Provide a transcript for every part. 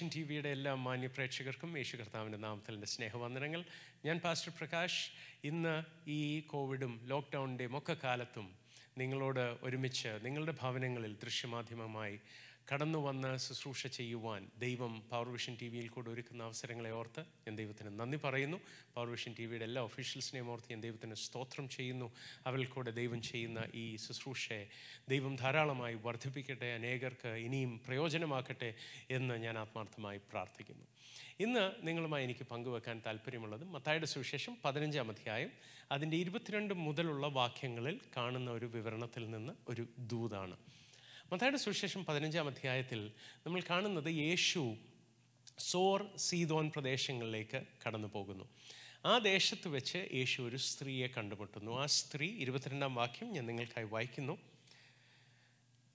Vision T വിയുടെ എല്ലാ മാന്യപ്രേക്ഷകർക്കും യേശു കർത്താവിന്റെ നാമത്തിൽ എന്റെ സ്നേഹവന്ദനങ്ങൾ. ഞാൻ പാസ്റ്റർ പ്രകാശ്. ഇന്ന് ഈ കോവിഡും ലോക്ക്ഡൗണിന്റെയും ഒക്കെ കാലത്തും നിങ്ങളോട് ഒരുമിച്ച് നിങ്ങളുടെ ഭവനങ്ങളിൽ ദൃശ്യമാധ്യമമായി കടന്നു വന്ന് ശുശ്രൂഷ ചെയ്യുവാൻ ദൈവം പവർ വിഷൻ ടി വിയിൽ കൂടെ ഒരുക്കുന്ന അവസരങ്ങളെ ഓർത്ത് ഞാൻ ദൈവത്തിന് നന്ദി പറയുന്നു. പവർ വിഷൻ ടി വിയുടെ എല്ലാ ഒഫീഷ്യൽസിനെയും ഓർത്ത് ഞാൻ ദൈവത്തിന് സ്തോത്രം ചെയ്യുന്നു. അവരിൽ കൂടെ ദൈവം ചെയ്യുന്ന ഈ ശുശ്രൂഷയെ ദൈവം ധാരാളമായി വർദ്ധിപ്പിക്കട്ടെ അനേകർക്ക് ഇനിയും പ്രയോജനമാക്കട്ടെ എന്ന് ഞാൻ ആത്മാർത്ഥമായി പ്രാർത്ഥിക്കുന്നു. ഇന്ന് നിങ്ങളുമായി എനിക്ക് പങ്കുവെക്കാൻ താല്പര്യമുള്ളത് മത്തായുടെ സുവിശേഷം പതിനഞ്ചാം അധ്യായം അതിന്റെ ഇരുപത്തിരണ്ട് മുതലുള്ള വാക്യങ്ങളിൽ കാണുന്ന ഒരു വിവരണത്തിൽ നിന്ന് ഒരു ദൂതാണ്. മത്തായുടെ സുവിശേഷം പതിനഞ്ചാം അധ്യായത്തിൽ നമ്മൾ കാണുന്നത് യേശു സോർ സീതോൻ പ്രദേശങ്ങളിലേക്ക് കടന്നു പോകുന്നു ആ ദേശത്ത് വെച്ച് യേശു ഒരു സ്ത്രീയെ കണ്ടുമുട്ടുന്നു. ആ സ്ത്രീ ഇരുപത്തിരണ്ടാം വാക്യം ഞാൻ നിങ്ങൾക്കായി വായിക്കുന്നു.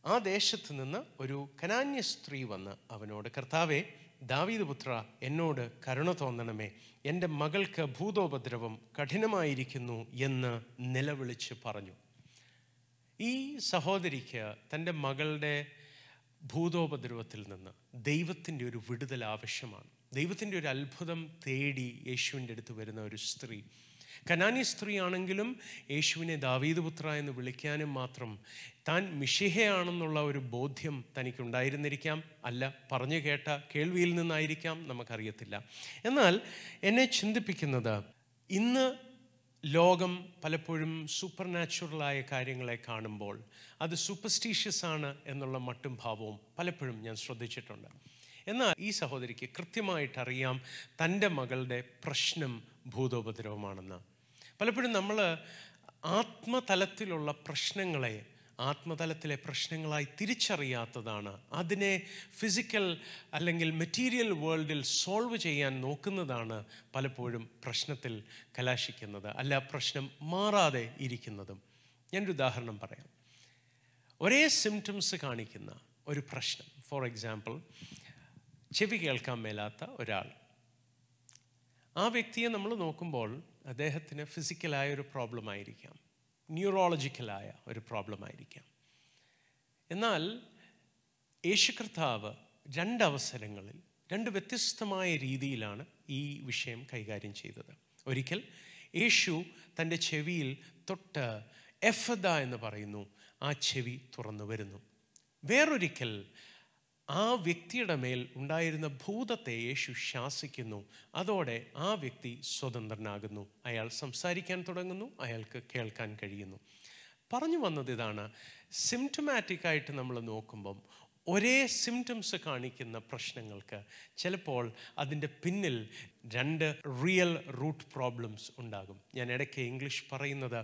ആ ദേശത്ത് നിന്ന് ഒരു കനാന്യ സ്ത്രീ വന്ന് അവനോട് കർത്താവെ ദാവീദ് പുത്ര എന്നോട് കരുണ തോന്നണമേ. എന്റെ മകൾക്ക് ഭൂതോപദ്രവം കഠിനമായിരിക്കുന്നു എന്ന് നിലവിളിച്ച് പറഞ്ഞു. ഈ സഹോദരിക്ക് തന്റെ മകളുടെ ഭൂതോപദ്രവത്തിൽ നിന്ന് ദൈവത്തിന്റെ ഒരു വിടുതൽ ആവശ്യമാണ്. ദൈവത്തിന്റെ ഒരു അത്ഭുതം തേടി യേശുവിന്റെ അടുത്ത് വരുന്ന ഒരു സ്ത്രീ. കനാനി സ്ത്രീ ആണെങ്കിലും യേശുവിനെ ദാവീദുപുത്ര എന്ന് വിളിക്കാനും മാത്രം താൻ മിഷിഹയാണെന്നുള്ള ഒരു ബോധ്യം തനിക്കുണ്ടായിരുന്നിരിക്കാം. അല്ല പറഞ്ഞു കേട്ട കേൾവിയിൽ നിന്നായിരിക്കാം നമുക്കറിയത്തില്ല. എന്നാൽ എന്നെ ചിന്തിപ്പിക്കുന്നത് ഇന്ന് ലോകം പലപ്പോഴും സൂപ്പർ നാച്ചുറലായ കാര്യങ്ങളെ കാണുമ്പോൾ അത് സൂപ്പർസ്റ്റീഷ്യസ് ആണ് എന്നുള്ള മട്ടും ഭാവവും പലപ്പോഴും ഞാൻ ശ്രദ്ധിച്ചിട്ടുണ്ട്. എന്നാൽ ഈ സഹോദരിക്ക് കൃത്യമായിട്ട് അറിയാം തന്റെ മകളുടെ പ്രശ്നം ഭൂതോപദ്രവമാണെന്ന്. പലപ്പോഴും നമ്മൾ ആത്മതലത്തിലുള്ള പ്രശ്നങ്ങളെ ആത്മതലത്തിലെ പ്രശ്നങ്ങളായി തിരിച്ചറിയാത്തതാണ്. അതിനെ ഫിസിക്കൽ അല്ലെങ്കിൽ മെറ്റീരിയൽ വേൾഡിൽ സോൾവ് ചെയ്യാൻ നോക്കുന്നതാണ് പലപ്പോഴും പ്രശ്നത്തിൽ കലാശിക്കുന്നത്. അല്ല പ്രശ്നം മാറാതെ ഇരിക്കുന്നതും. ഞാനൊരു ഉദാഹരണം പറയാം. ഒരേ സിംറ്റംസ് കാണിക്കുന്ന ഒരു പ്രശ്നം. ഫോർ എക്സാമ്പിൾ ചെവി കേൾക്കാൻ മേലാത്ത ഒരാൾ. ആ വ്യക്തിയെ നമ്മൾ നോക്കുമ്പോൾ അദ്ദേഹത്തിന് ഫിസിക്കലായ ഒരു പ്രോബ്ലം ആയിരിക്കാം. ന്യൂറോളജിക്കലായ ഒരു പ്രോബ്ലം ആയിരിക്കാം എന്നാൽ യേശു കർത്താവ് രണ്ടവസരങ്ങളിൽ രണ്ട് വ്യത്യസ്തമായ രീതിയിലാണ് ഈ വിഷയം കൈകാര്യം ചെയ്തത്. ഒരിക്കൽ യേശു തന്റെ ചെവിയിൽ തൊട്ട് എഫദ എന്ന് പറയുന്നു ആ ചെവി തുറന്നു വരുന്നു. വേറൊരിക്കൽ ആ വ്യക്തിയുടെ മേൽ ഉണ്ടായിരുന്ന ഭൂതത്തെ യേശു ശാസിക്കുന്നു. അതോടെ ആ വ്യക്തി സ്വതന്ത്രനാകുന്നു. അയാൾ സംസാരിക്കാൻ തുടങ്ങുന്നു. അയാൾക്ക് കേൾക്കാൻ കഴിയുന്നു. പറഞ്ഞു വന്നത് ഇതാണ്. സിംറ്റമാറ്റിക് ആയിട്ട് നമ്മൾ നോക്കുമ്പം ഒരേ സിംറ്റംസ് കാണിക്കുന്ന പ്രശ്നങ്ങൾക്ക് ചിലപ്പോൾ അതിന്റെ പിന്നിൽ രണ്ട് റിയൽ റൂട്ട് പ്രോബ്ലംസ് ഉണ്ടാകും. ഞാൻ ഇടയ്ക്ക് ഇംഗ്ലീഷ് പറയുന്നത്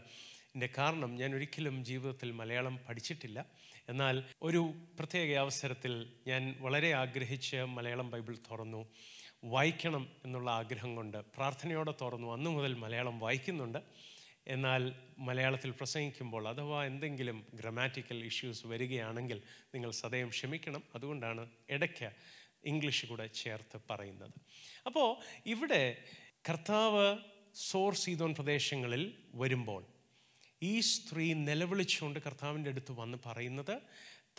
എന്റെ കാരണം ഞാൻ ഒരിക്കലും ജീവിതത്തിൽ മലയാളം പഠിച്ചിട്ടില്ല. എന്നാൽ ഒരു പ്രത്യേക അവസരത്തിൽ ഞാൻ വളരെ ആഗ്രഹിച്ച് മലയാളം ബൈബിൾ തുറന്നു. വായിക്കണം എന്നുള്ള ആഗ്രഹം കൊണ്ട് പ്രാർത്ഥനയോടെ തുറന്നു. അന്നു മുതൽ മലയാളം വായിക്കുന്നുണ്ട്. എന്നാൽ മലയാളത്തിൽ പ്രസംഗിക്കുമ്പോൾ അഥവാ എന്തെങ്കിലും ഗ്രമാറ്റിക്കൽ ഇഷ്യൂസ് വരികയാണെങ്കിൽ നിങ്ങൾ സദയം ക്ഷമിക്കണം. അതുകൊണ്ടാണ് ഇടയ്ക്ക് ഇംഗ്ലീഷ് കൂടെ ചേർത്ത് പറയുന്നത്. അപ്പോൾ ഇവിടെ കർത്താവ് സോർ സീതോൻ പ്രദേശങ്ങളിൽ വരുമ്പോൾ ഈ സ്ത്രീ നിലവിളിച്ചുകൊണ്ട് കർത്താവിന്റെ അടുത്ത് വന്ന് പറയുന്നത്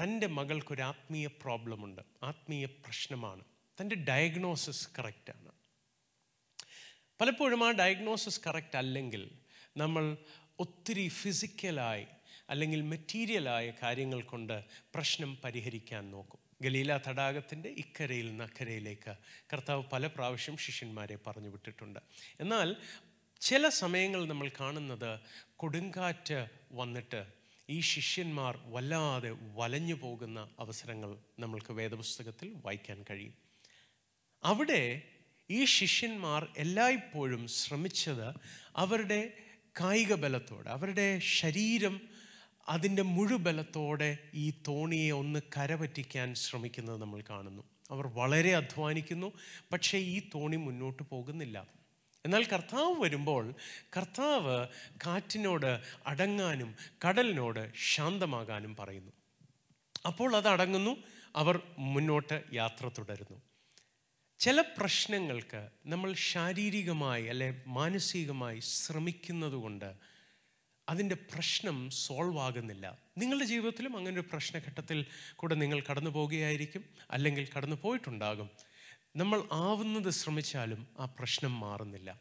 തന്റെ മകൾക്കൊരു ആത്മീയ പ്രോബ്ലമുണ്ട് ആത്മീയ പ്രശ്നമാണ്. തന്റെ ഡയഗ്നോസിസ് കറക്റ്റാണ് പലപ്പോഴും ആ ഡയഗ്നോസിസ് കറക്റ്റ് അല്ലെങ്കിൽ നമ്മൾ ഒത്തിരി ഫിസിക്കലായി അല്ലെങ്കിൽ മെറ്റീരിയലായ കാര്യങ്ങൾ കൊണ്ട് പ്രശ്നം പരിഹരിക്കാൻ നോക്കും. ഗലീല തടാകത്തിന്റെ ഇക്കരയിൽ നിന്ന് അക്കരയിലേക്ക് കർത്താവ് പല പ്രാവശ്യം ശിഷ്യന്മാരെ പറഞ്ഞു വിട്ടിട്ടുണ്ട്. എന്നാൽ ചില സമയങ്ങൾ നമ്മൾ കാണുന്നത് കൊടുങ്കാറ്റ് വന്നിട്ട് ഈ ശിഷ്യന്മാർ വല്ലാതെ വലഞ്ഞു പോകുന്ന അവസരങ്ങൾ നമ്മൾക്ക് വേദപുസ്തകത്തിൽ വായിക്കാൻ കഴിയും. അവിടെ ഈ ശിഷ്യന്മാർ എല്ലായ്പ്പോഴും ശ്രമിച്ചത് അവരുടെ കായിക ബലത്തോടെ അവരുടെ ശരീരം അതിന്റെ മുഴുബലത്തോടെ ഈ തോണിയെ ഒന്ന് കരപറ്റിക്കാൻ ശ്രമിക്കുന്നത് നമ്മൾ കാണുന്നു. അവർ വളരെ അധ്വാനിക്കുന്നു പക്ഷേ ഈ തോണി മുന്നോട്ട് പോകുന്നില്ല. എന്നാൽ കർത്താവ് വരുമ്പോൾ കർത്താവ് കാറ്റിനോട് അടങ്ങാനും കടലിനോട് ശാന്തമാകാനും പറയുന്നു. അപ്പോൾ അത് അടങ്ങുന്നു അവർ മുന്നോട്ട് യാത്ര തുടരുന്നു. ചില പ്രശ്നങ്ങൾക്ക് നമ്മൾ ശാരീരികമായി അല്ലെ മാനസികമായി ശ്രമിക്കുന്നതുകൊണ്ട് അതിന്റെ പ്രശ്നം സോൾവ് ആകുന്നില്ല. നിങ്ങളുടെ ജീവിതത്തിലും അങ്ങനെ ഒരു പ്രശ്നഘട്ടത്തിൽ കൂടെ നിങ്ങൾ കടന്നു പോവുകയായിരിക്കും അല്ലെങ്കിൽ കടന്നു പോയിട്ടുണ്ടാകും നമ്മൾ ആവുന്നത് ശ്രമിച്ചാലും ആ പ്രശ്നം മാറുന്നില്ല.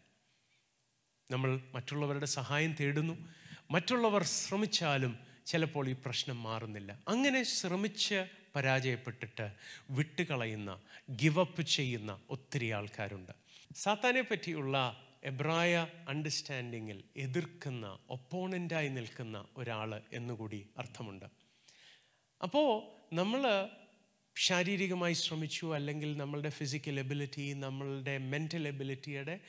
നമ്മൾ മറ്റുള്ളവരുടെ സഹായം തേടുന്നു. മറ്റുള്ളവർ ശ്രമിച്ചാലും ചിലപ്പോൾ ഈ പ്രശ്നം മാറുന്നില്ല. അങ്ങനെ ശ്രമിച്ച് പരാജയപ്പെട്ടിട്ട് വിട്ടുകളയുന്ന ഗിവപ്പ് ചെയ്യുന്ന ഒത്തിരി ആൾക്കാരുണ്ട്. സാത്താനെ പറ്റിയുള്ള എബ്രായ അണ്ടർസ്റ്റാൻഡിങ്ങിൽ എതിർക്കുന്ന ഒപ്പോണന്റായി നിൽക്കുന്ന ഒരാൾ എന്നുകൂടി അർത്ഥമുണ്ട്. അപ്പോൾ നമ്മൾ ശാരീരികമായി ശ്രമിച്ചു അല്ലെങ്കിൽ നമ്മളുടെ ഫിസിക്കൽ എബിലിറ്റി നമ്മളുടെ മെന്റൽ എബിലിറ്റിയുടെ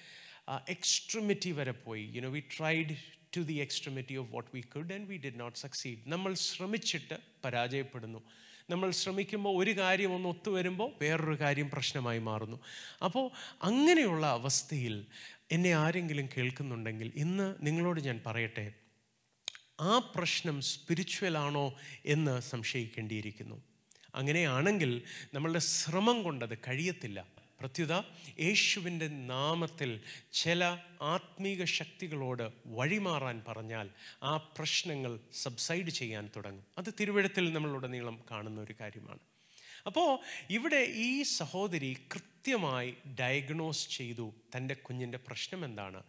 എക്സ്ട്രിമിറ്റി വരെ പോയി. You know we tried to the extremity of what we could and we did not succeed നമ്മൾ ശ്രമിച്ചിട്ട് പരാജയപ്പെടുന്നു. നമ്മൾ ശ്രമിക്കുമ്പോൾ ഒരു കാര്യം ഒന്ന് ഒത്തുവരുമ്പോൾ വേറൊരു കാര്യം പ്രശ്നമായി മാറുന്നു. അപ്പോൾ അങ്ങനെയുള്ള അവസ്ഥയിൽ എന്നെ ആരെങ്കിലും കേൾക്കുന്നുണ്ടെങ്കിൽ ഇന്ന് നിങ്ങളോട് ഞാൻ പറയട്ടെ ആ പ്രശ്നം സ്പിരിച്വൽ ആണോ എന്ന് സംശയിക്കേണ്ടിയിരിക്കുന്നു. അങ്ങനെയാണെങ്കിൽ നമ്മളുടെ ശ്രമം കൊണ്ടത് കഴിയത്തില്ല. പ്രത്യുത യേശുവിന്റെ നാമത്തിൽ ചില ആത്മീക ശക്തികളോട് വഴിമാറാൻ പറഞ്ഞാൽ ആ പ്രശ്നങ്ങൾ സബ്സൈഡ് ചെയ്യാൻ തുടങ്ങും. അത് തിരുവഴുത്തിൽ നമ്മളുടനീളം കാണുന്ന ഒരു കാര്യമാണ്. അപ്പോൾ ഇവിടെ ഈ സഹോദരി കൃത്യമായി ഡയഗ്നോസ് ചെയ്തു തന്റെ കുഞ്ഞിന്റെ പ്രശ്നം എന്താണ്?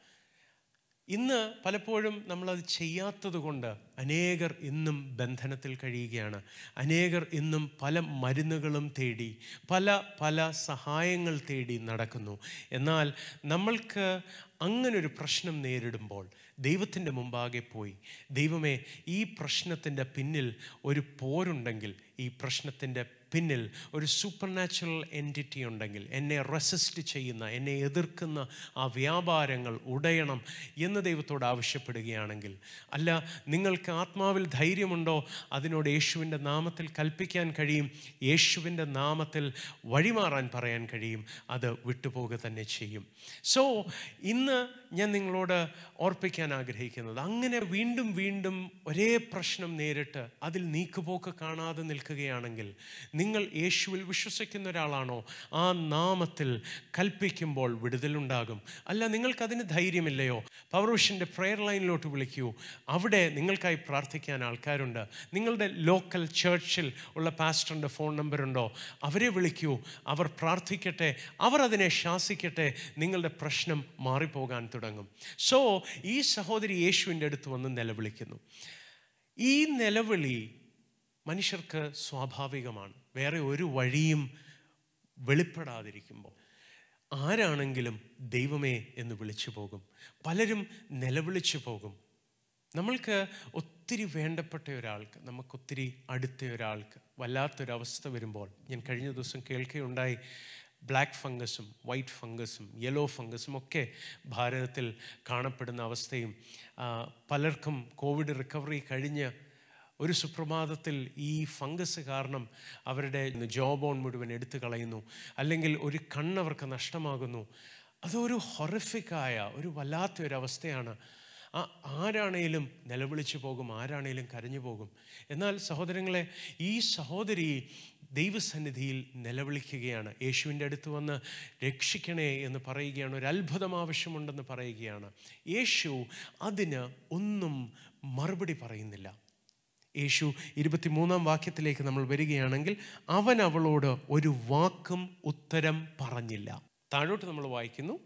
ഇന്ന് പലപ്പോഴും നമ്മളത് ചെയ്യാത്തത് കൊണ്ട് അനേകർ ഇന്നും ബന്ധനത്തിൽ കഴിയുകയാണ്. അനേകർ ഇന്നും പല മരുന്നുകളും തേടി പല പല സഹായങ്ങൾ തേടി നടക്കുന്നു. എന്നാൽ നമ്മൾക്ക് അങ്ങനൊരു പ്രശ്നം നേരിടുമ്പോൾ ദൈവത്തിന്റെ മുമ്പാകെ പോയി. ദൈവമേ ഈ പ്രശ്നത്തിന്റെ പിന്നിൽ ഒരു പോരുണ്ടെങ്കിൽ ഈ പ്രശ്നത്തിന്റെ പിന്നിൽ ഒരു സൂപ്പർ നാച്ചുറൽ എന്റിറ്റി ഉണ്ടെങ്കിൽ എന്നെ റെസിസ്റ്റ് ചെയ്യുന്ന എന്നെ എതിർക്കുന്ന ആ വ്യാപാരങ്ങൾ ഉടയണം എന്ന് ദൈവത്തോട് ആവശ്യപ്പെടുകയാണെങ്കിൽ അല്ല നിങ്ങൾക്ക് ആത്മാവിൽ ധൈര്യമുണ്ടോ? അതിനോട് യേശുവിന്റെ നാമത്തിൽ കൽപ്പിക്കാൻ കഴിയും യേശുവിന്റെ നാമത്തിൽ വഴിമാറാൻ പറയാൻ കഴിയും അത് വിട്ടുപോകുക തന്നെ ചെയ്യും. സോ ഇന്ന് ഞാൻ നിങ്ങളോട് ഓർപ്പിക്കാൻ ആഗ്രഹിക്കുന്നത് അങ്ങനെ വീണ്ടും വീണ്ടും ഒരേ പ്രശ്നം നേരിട്ട് അതിൽ നീക്കുപോക്ക് കാണാതെ നിൽക്കുകയാണെങ്കിൽ നിങ്ങൾ യേശുവിൽ വിശ്വസിക്കുന്ന ഒരാളാണോ? ആ നാമത്തിൽ കൽപ്പിക്കുമ്പോൾ വിടുതലുണ്ടാകും. അല്ല നിങ്ങൾക്കതിന് ധൈര്യമില്ലയോ? പവർവിഷന്റെ പ്രെയർ ലൈനിലോട്ട് വിളിക്കൂ. അവിടെ നിങ്ങൾക്കായി പ്രാർത്ഥിക്കാൻ ആൾക്കാരുണ്ട്. നിങ്ങളുടെ ലോക്കൽ ചേർച്ചിൽ ഉള്ള പാസ്റ്ററിന്റെ ഫോൺ നമ്പറുണ്ടോ അവരെ വിളിക്കൂ. അവർ പ്രാർത്ഥിക്കട്ടെ. അവർ അതിനെ ശാസിക്കട്ടെ. നിങ്ങളുടെ പ്രശ്നം മാറിപ്പോകാൻ തുടങ്ങും. സോ ഈ സഹോദരി യേശുവിന്റെ അടുത്ത് വന്ന് നിലവിളിക്കുന്നു. ഈ നിലവിളി മനുഷ്യർക്ക് സ്വാഭാവികമാണ്. വേറെ ഒരു വഴിയും വെളിപ്പെടാതിരിക്കുമ്പോൾ. ആരാണെങ്കിലും ദൈവമേ എന്ന് വിളിച്ചു പോകും. പലരും നിലവിളിച്ചു പോകും. നമ്മൾക്ക് ഒത്തിരി വേണ്ടപ്പെട്ട ഒരാൾക്ക് നമുക്കൊത്തിരി അടുത്ത ഒരാൾക്ക് വല്ലാത്തൊരവസ്ഥ വരുമ്പോൾ ഞാൻ കഴിഞ്ഞ ദിവസം കേൾക്കുകയുണ്ടായി ബ്ലാക്ക് ഫംഗസും വൈറ്റ് ഫംഗസും യെല്ലോ ഫംഗസും ഒക്കെ ഭാരതത്തിൽ കാണപ്പെടുന്ന അവസ്ഥയും പലർക്കും കോവിഡ് റിക്കവറി കഴിഞ്ഞ് ഒരു സുപ്രഭാതത്തിൽ ഈ ഫംഗസ് കാരണം അവരുടെ ജോബ് ഓൺ മുഴുവൻ എടുത്തു കളയുന്നു. അല്ലെങ്കിൽ ഒരു കണ്ണവർക്ക് നഷ്ടമാകുന്നു. അതൊരു ഹൊറിഫിക്കായ ഒരു വല്ലാത്തൊരവസ്ഥയാണ്. ആ ആരാണേലും നിലവിളിച്ചു പോകും ആരാണേലും കരഞ്ഞു പോകും. എന്നാൽ സഹോദരങ്ങളെ ഈ സഹോദരി ദൈവസന്നിധിയിൽ നിലവിളിക്കുകയാണ്. യേശുവിന്റെ അടുത്ത് വന്ന് രക്ഷിക്കണേ എന്ന് പറയുകയാണ്. ഒരു അത്ഭുതം ആവശ്യമുണ്ടെന്ന് പറയുകയാണ്. യേശു അതിന് ഒന്നും മറുപടി പറയുന്നില്ല. യേശു ഇരുപത്തിമൂന്നാം വാക്യത്തിലേക്ക് നമ്മൾ വരികയാണെങ്കിൽ അവൻ അവളോട് ഒരു വാക്കും ഉത്തരം പറഞ്ഞില്ല. താഴോട്ട് നമ്മൾ വായിക്കുന്നു.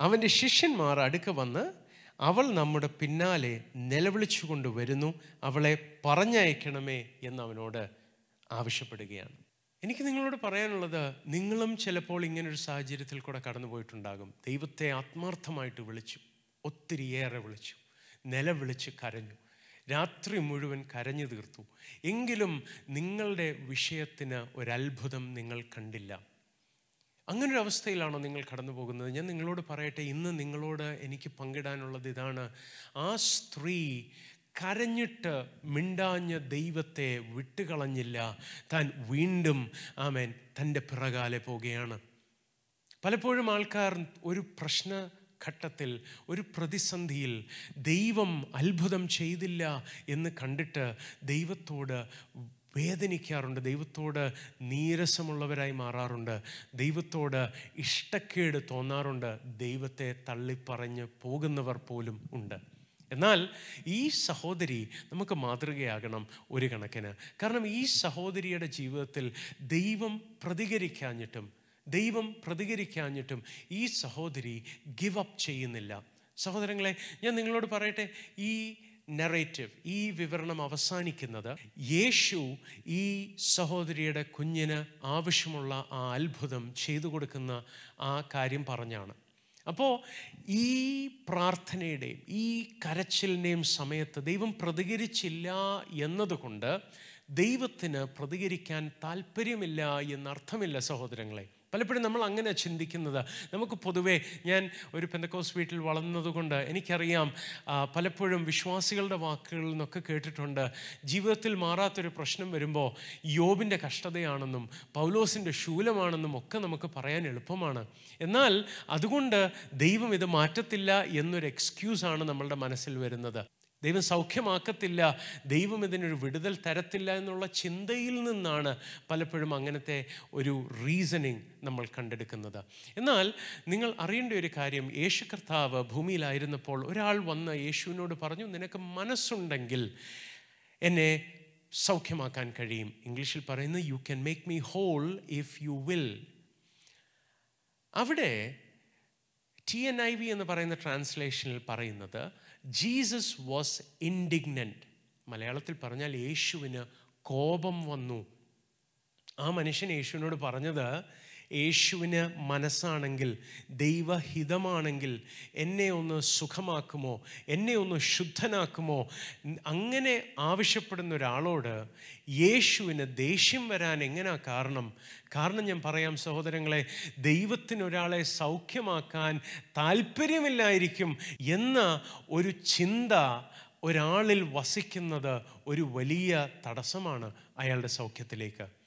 അവന്റെ ശിഷ്യന്മാർ അടുക്ക വന്ന് അവൾ നമ്മുടെ പിന്നാലെ നിലവിളിച്ചുകൊണ്ട് വരുന്നു. അവളെ പറഞ്ഞയക്കണമേ എന്ന് അവനോട് ആവശ്യപ്പെടുകയാണ്. എനിക്ക് നിങ്ങളോട് പറയാനുള്ളത് നിങ്ങളും ചിലപ്പോൾ ഇങ്ങനൊരു സാഹചര്യത്തിൽ കൂടെ കടന്നുപോയിട്ടുണ്ടാകും ദൈവത്തെ ആത്മാർത്ഥമായിട്ട് വിളിച്ചു. ഒത്തിരിയേറെ വിളിച്ചു. നിലവിളിച്ച് കരഞ്ഞു. രാത്രി മുഴുവൻ കരഞ്ഞു തീർത്തു. എങ്കിലും നിങ്ങളുടെ വിഷയത്തിന് ഒരത്ഭുതം നിങ്ങൾ കണ്ടില്ല. അങ്ങനൊരു അവസ്ഥയിലാണോ നിങ്ങൾ കടന്നു പോകുന്നത് ഞാൻ നിങ്ങളോട് പറയട്ടെ ഇന്ന് നിങ്ങളോട് എനിക്ക് പങ്കിടാനുള്ളത് ഇതാണ്. ആ സ്ത്രീ കരഞ്ഞിട്ട് മിണ്ടാഞ്ഞ ദൈവത്തെ വിട്ടുകളഞ്ഞില്ല. താൻ വീണ്ടും ആമേൻ തന്റെ പിറകാലെ പോകുകയാണ് പലപ്പോഴും ആൾക്കാർ ഒരു പ്രശ്ന ഘട്ടത്തിൽ ഒരു പ്രതിസന്ധിയിൽ ദൈവം അത്ഭുതം ചെയ്തില്ല എന്ന് കണ്ടിട്ട് ദൈവത്തോട് വേദനിക്കാറുണ്ട്. ദൈവത്തോട് നീരസമുള്ളവരായി മാറാറുണ്ട്. ദൈവത്തോട് ഇഷ്ടക്കേട് തോന്നാറുണ്ട്. ദൈവത്തെ തള്ളിപ്പറഞ്ഞ് പോകുന്നവർ പോലും ഉണ്ട്. എന്നാൽ ഈ സഹോദരി നമുക്ക് മാതൃകയാകണം ഒരു കണക്കിന്. കാരണം ഈ സഹോദരിയുടെ ജീവിതത്തിൽ ദൈവം പ്രതികരിക്കാഞ്ഞിട്ടും ദൈവം പ്രതികരിക്കാഞ്ഞിട്ടും ഈ സഹോദരി ഗിവ് അപ്പ് ചെയ്യുന്നില്ല. സഹോദരങ്ങളെ ഞാൻ നിങ്ങളോട് പറയട്ടെ ഈ നെറേറ്റീവ് ഈ വിവരണം അവസാനിക്കുന്നത് യേശു ഈ സഹോദരിയുടെ കുഞ്ഞിന് ആവശ്യമുള്ള ആ അത്ഭുതം ചെയ്തു കൊടുക്കുന്ന ആ കാര്യം പറഞ്ഞാണ്. അപ്പോൾ ഈ പ്രാർത്ഥനയുടെയും ഈ കരച്ചിലിന്റെയും സമയത്ത് ദൈവം പ്രതികരിച്ചില്ല എന്നതുകൊണ്ട് ദൈവത്തിന് പ്രതികരിക്കാൻ താല്പര്യമില്ല എന്നർത്ഥമില്ല സഹോദരങ്ങളെ. പലപ്പോഴും നമ്മൾ അങ്ങനെ ചിന്തിക്കുന്നത്. നമുക്ക് പൊതുവേ ഞാൻ ഒരു പെന്തക്കോസ് വീട്ടിൽ വളർന്നതുകൊണ്ട് എനിക്കറിയാം പലപ്പോഴും വിശ്വാസികളുടെ വാക്കുകളിൽ നിന്നൊക്കെ കേട്ടിട്ടുണ്ട്. ജീവിതത്തിൽ മാറാത്തൊരു പ്രശ്നം വരുമ്പോൾ യോബിന്റെ കഷ്ടതയാണെന്നും പൗലോസിന്റെ ശൂലമാണെന്നും ഒക്കെ നമുക്ക് പറയാൻ എളുപ്പമാണ്. എന്നാൽ അതുകൊണ്ട് ദൈവം ഇത് മാറ്റത്തില്ല എന്നൊരു എക്സ്ക്യൂസാണ് നമ്മളുടെ മനസ്സിൽ വരുന്നത്. ദൈവം സൗഖ്യമാക്കത്തില്ല ദൈവം ഇതിനൊരു വിടുതൽ തരത്തില്ല എന്നുള്ള ചിന്തയിൽ നിന്നാണ് പലപ്പോഴും അങ്ങനത്തെ ഒരു റീസണിങ് നമ്മൾ കണ്ടെടുക്കുന്നത്. എന്നാൽ നിങ്ങൾ അറിയേണ്ട ഒരു കാര്യം യേശു കർത്താവ് ഭൂമിയിലായിരുന്നപ്പോൾ ഒരാൾ വന്ന് യേശുവിനോട് പറഞ്ഞു നിനക്ക് മനസ്സുണ്ടെങ്കിൽ എന്നെ സൗഖ്യമാക്കാൻ കഴിയും. ഇംഗ്ലീഷിൽ പറയുന്നത് you can make me whole if you will അവിടെ ടി എൻ ഐ വി എന്ന് പറയുന്ന ട്രാൻസ്ലേഷനിൽ പറയുന്നത് ജീസസ് വാസ് ഇൻഡിഗ്നന്റ് മലയാളത്തിൽ പറഞ്ഞാൽ യേശുവിന് കോപം വന്നു. ആ മനുഷ്യൻ യേശുവിനോട് പറഞ്ഞത് യേശുവിന് മനസ്സാണെങ്കിൽ ദൈവഹിതമാണെങ്കിൽ എന്നെ ഒന്ന് സുഖമാക്കുമോ? എന്നെ ഒന്ന് ശുദ്ധനാക്കുമോ? അങ്ങനെ ആവശ്യപ്പെടുന്ന ഒരാളോട് യേശുവിന് ദേഷ്യം വരാൻ എങ്ങനാ കാരണം? കാരണം ഞാൻ പറയാം സഹോദരങ്ങളെ ദൈവത്തിനൊരാളെ സൗഖ്യമാക്കാൻ താല്പര്യമില്ലായിരിക്കും എന്ന ഒരു ചിന്ത ഒരാളിൽ വസിക്കുന്നത് ഒരു വലിയ തടസ്സമാണ് അയാളുടെ സൗഖ്യത്തിലേക്ക്.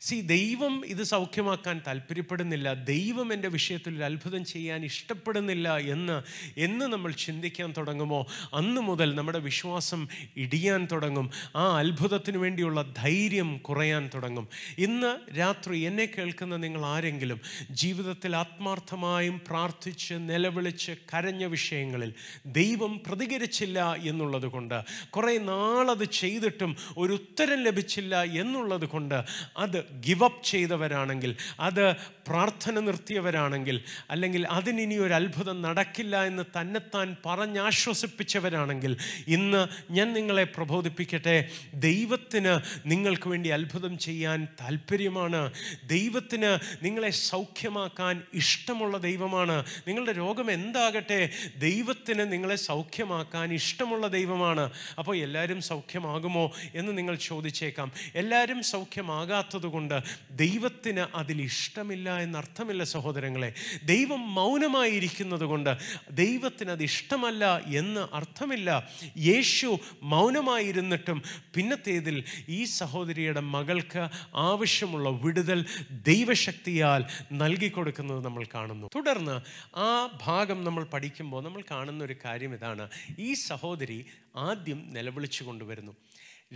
സി ദൈവം ഇത് സൗഖ്യമാക്കാൻ താല്പര്യപ്പെടുന്നില്ല. ദൈവം എന്റെ വിഷയത്തിൽ ഒരു അത്ഭുതം ചെയ്യാൻ ഇഷ്ടപ്പെടുന്നില്ല എന്ന് എന്ന് നമ്മൾ ചിന്തിക്കാൻ തുടങ്ങുമോ? അന്ന് മുതൽ നമ്മുടെ വിശ്വാസം ഇടിയാൻ തുടങ്ങും. ആ അത്ഭുതത്തിന് വേണ്ടിയുള്ള ധൈര്യം കുറയാൻ തുടങ്ങും. ഇന്ന് രാത്രി എന്നെ കേൾക്കുന്ന നിങ്ങൾ ആരെങ്കിലും ജീവിതത്തിൽ ആത്മാർത്ഥമായും പ്രാർത്ഥിച്ച് നിലവിളിച്ച് കരഞ്ഞ വിഷയങ്ങളിൽ ദൈവം പ്രതികരിച്ചില്ല എന്നുള്ളത് കൊണ്ട് കുറേ നാളത് ചെയ്തിട്ടും ഒരു ഉത്തരം ലഭിച്ചില്ല എന്നുള്ളത് കൊണ്ട് അത് ഗിവ് അപ്പ് ചെയ്തവരാണെങ്കിൽ അത് പ്രാർത്ഥന നിർത്തിയവരാണെങ്കിൽ അല്ലെങ്കിൽ അതിനിനി ഒരു അത്ഭുതം നടക്കില്ല എന്ന് തന്നെത്താൻ പറഞ്ഞാശ്വസിപ്പിച്ചവരാണെങ്കിൽ ഇന്ന് ഞാൻ നിങ്ങളെ പ്രബോധിപ്പിക്കട്ടെ. ദൈവത്തിന് നിങ്ങൾക്ക് വേണ്ടി അത്ഭുതം ചെയ്യാൻ താല്പര്യമാണ് ദൈവത്തിന് നിങ്ങളെ സൗഖ്യമാക്കാൻ ഇഷ്ടമുള്ള ദൈവമാണ്. നിങ്ങളുടെ രോഗം എന്താകട്ടെ ദൈവത്തിന് നിങ്ങളെ സൗഖ്യമാക്കാൻ ഇഷ്ടമുള്ള ദൈവമാണ്. അപ്പോൾ എല്ലാവരും സൗഖ്യമാകുമോ എന്ന് നിങ്ങൾ ചോദിച്ചേക്കാം. എല്ലാവരും സൗഖ്യമാകാത്തത് കൊണ്ട് ദൈവത്തിന് അതിൽ ഇഷ്ടമില്ല എന്നർത്ഥമില്ല സഹോദരങ്ങളെ. ദൈവം മൗനമായിരിക്കുന്നത് കൊണ്ട് ദൈവത്തിന് അത് ഇഷ്ടമല്ല എന്ന് അർത്ഥമില്ല. യേശു മൗനമായിരുന്നിട്ടും പിന്നത്തേതിൽ ഈ സഹോദരിയുടെ മകൾക്ക് ആവശ്യമുള്ള വിടുതൽ ദൈവശക്തിയാൽ നൽകി കൊടുക്കുന്നത് നമ്മൾ കാണുന്നു. തുടർന്ന് ആ ഭാഗം നമ്മൾ പഠിക്കുമ്പോൾ നമ്മൾ കാണുന്ന ഒരു കാര്യം ഇതാണ്. ഈ സഹോദരി ആദ്യം നിലവിളിച്ചു കൊണ്ടുവരുന്നു.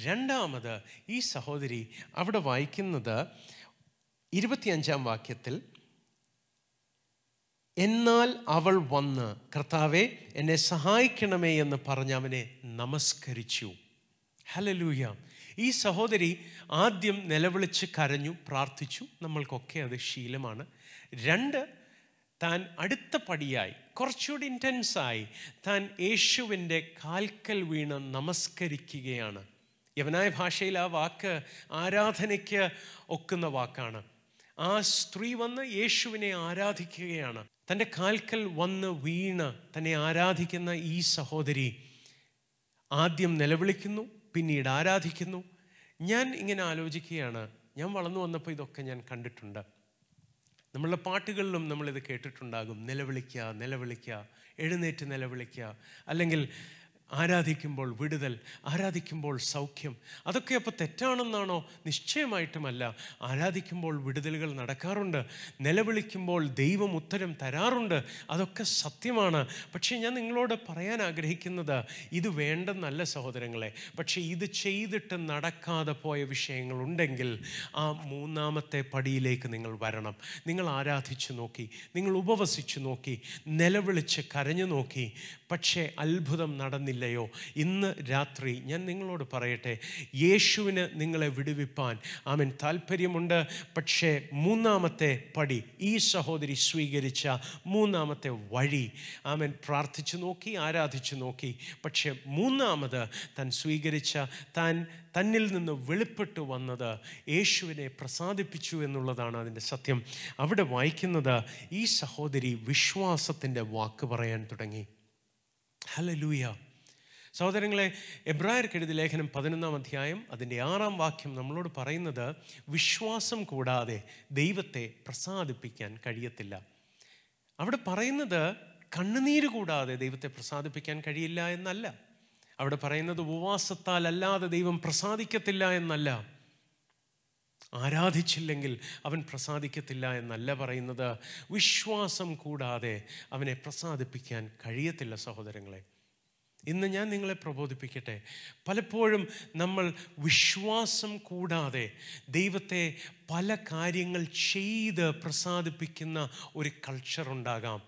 രണ്ടാമത് ഈ സഹോദരി അവിടെ വായിക്കുന്നത് ഇരുപത്തിയഞ്ചാം വാക്യത്തിൽ എന്നാൽ അവൾ വന്ന് കർത്താവെ എന്നെ സഹായിക്കണമേ എന്ന് പറഞ്ഞ് അവനെ നമസ്കരിച്ചു. ഹലലൂയ ഈ സഹോദരി ആദ്യം നിലവിളിച്ച് കരഞ്ഞു പ്രാർത്ഥിച്ചു. നമ്മൾക്കൊക്കെ അത് ശീലമാണ്. രണ്ട് താൻ അടുത്ത പടിയായി കുറച്ചുകൂടി ഇന്റൻസായി താൻ യേശുവിന്റെ കാൽക്കൽ വീണ് നമസ്കരിക്കുകയാണ്. യവനായ ഭാഷയിൽ ആ വാക്ക് ആരാധനയ്ക്ക് ഒക്കുന്ന വാക്കാണ്. ആ സ്ത്രീ വന്ന് യേശുവിനെ ആരാധിക്കുകയാണ്. തന്റെ കാൽക്കൽ വന്ന് വീണ് തന്നെ ആരാധിക്കുന്ന ഈ സഹോദരി ആദ്യം നിലവിളിക്കുന്നു പിന്നീട് ആരാധിക്കുന്നു. ഞാൻ ഇങ്ങനെ ആലോചിക്കുകയാണ്. ഞാൻ വളർന്നു വന്നപ്പോൾ ഇതൊക്കെ ഞാൻ കണ്ടിട്ടുണ്ട്. നമ്മളുടെ പാട്ടുകളിലും നമ്മളിത് കേട്ടിട്ടുണ്ടാകും. നിലവിളിക്കുക നിലവിളിക്കുക എഴുന്നേറ്റ് നിലവിളിക്കുക. അല്ലെങ്കിൽ ആരാധിക്കുമ്പോൾ വിടുതൽ ആരാധിക്കുമ്പോൾ സൗഖ്യം. അതൊക്കെ അപ്പോൾ തെറ്റാണെന്നാണോ? നിശ്ചയമായിട്ടുമല്ല. ആരാധിക്കുമ്പോൾ വിടുതലുകൾ നടക്കാറുണ്ട്. നിലവിളിക്കുമ്പോൾ ദൈവം ഉത്തരം തരാറുണ്ട്. അതൊക്കെ സത്യമാണ്. പക്ഷേ ഞാൻ നിങ്ങളോട് പറയാൻ ആഗ്രഹിക്കുന്നത് ഇത് വേണ്ടെന്നല്ല സഹോദരങ്ങളെ. പക്ഷേ ഇത് ചെയ്തിട്ട് നടക്കാതെ പോയ വിഷയങ്ങളുണ്ടെങ്കിൽ ആ മൂന്നാമത്തെ പടിയിലേക്ക് നിങ്ങൾ വരണം. നിങ്ങൾ ആരാധിച്ചു നോക്കി. നിങ്ങൾ ഉപവസിച്ചു നോക്കി. നിലവിളിച്ച് കരഞ്ഞു നോക്കി. പക്ഷേ അത്ഭുതം നടന്നില്ല. അറിഞ്ഞില്ലയോ ഇന്ന് രാത്രി ഞാൻ നിങ്ങളോട് പറയട്ടെ യേശുവിന് നിങ്ങളെ വിടുവിപ്പാൻ ആമൻ. താല്പര്യമുണ്ട് പക്ഷേ മൂന്നാമത്തെ പടി ഈ സഹോദരി സ്വീകരിച്ച മൂന്നാമത്തെ വഴി. ആമൻ. പ്രാർത്ഥിച്ചു നോക്കി ആരാധിച്ചു നോക്കി പക്ഷേ മൂന്നാമത് താൻ സ്വീകരിച്ച താൻ തന്നിൽ നിന്ന് വെളിപ്പെട്ടു വന്നത് യേശുവിനെ പ്രസാദിപ്പിച്ചു എന്നുള്ളതാണ് അതിന്റെ സത്യം. അവിടെ വായിക്കുന്നത് ഈ സഹോദരി വിശ്വാസത്തിന്റെ വാക്ക് പറയാൻ തുടങ്ങി. ഹലലൂയ സഹോദരങ്ങളെ എബ്രായർക്കെഴുതി ലേഖനം പതിനൊന്നാം അധ്യായം അതിന്റെ ആറാം വാക്യം നമ്മളോട് പറയുന്നത് വിശ്വാസം കൂടാതെ ദൈവത്തെ പ്രസാദിപ്പിക്കാൻ കഴിയത്തില്ല. അവിടെ പറയുന്നത് കണ്ണുനീര് കൂടാതെ ദൈവത്തെ പ്രസാദിപ്പിക്കാൻ കഴിയില്ല എന്നല്ല. അവിടെ പറയുന്നത് ഉപവാസത്താൽ അല്ലാതെ ദൈവം പ്രസാദിക്കത്തില്ല എന്നല്ല. ആരാധിച്ചില്ലെങ്കിൽ അവൻ പ്രസാദിക്കത്തില്ല എന്നല്ല പറയുന്നത്. വിശ്വാസം കൂടാതെ അവനെ പ്രസാദിപ്പിക്കാൻ കഴിയത്തില്ല സഹോദരങ്ങളെ. ഇന്ന് ഞാൻ നിങ്ങളെ പ്രബോധിപ്പിക്കട്ടെ. പലപ്പോഴും നമ്മൾ വിശ്വാസം കൂടാതെ ദൈവത്തെ പല കാര്യങ്ങൾ ചെയ്ത് പ്രസാദിപ്പിക്കുന്ന ഒരു കൾച്ചർ ഉണ്ടാകാം.